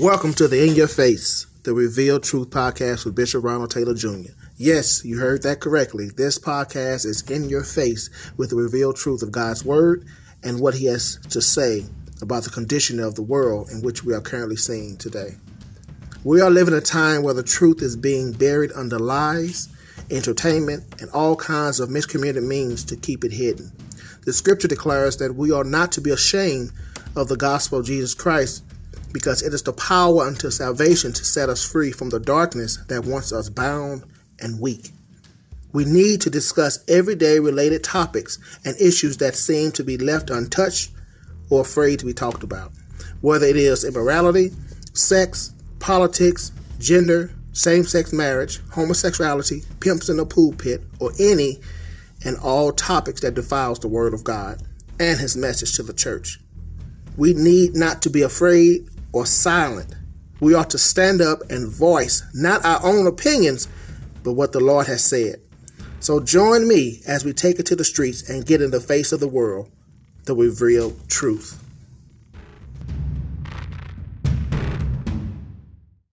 Welcome to the In Your Face, the Revealed Truth podcast with Bishop Ronald Taylor Jr. Yes, you heard that correctly. This podcast is in your face with the revealed truth of God's Word and what He has to say about the condition of the world in which we are currently seeing today. We are living a time where the truth is being buried under lies, entertainment, and all kinds of miscommunicated means to keep it hidden. The scripture declares that we are not to be ashamed of the gospel of Jesus Christ because it is the power unto salvation to set us free from the darkness that wants us bound and weak. We need to discuss everyday related topics and issues that seem to be left untouched or afraid to be talked about, whether it is immorality, sex, politics, gender, same sex marriage, homosexuality, pimps in the pulpit, or any and all topics that defiles the Word of God and His message to the church. We need not to be afraid or silent. We ought to stand up and voice not our own opinions, but what the Lord has said. So join me as we take it to the streets and get in the face of the world the revealed truth.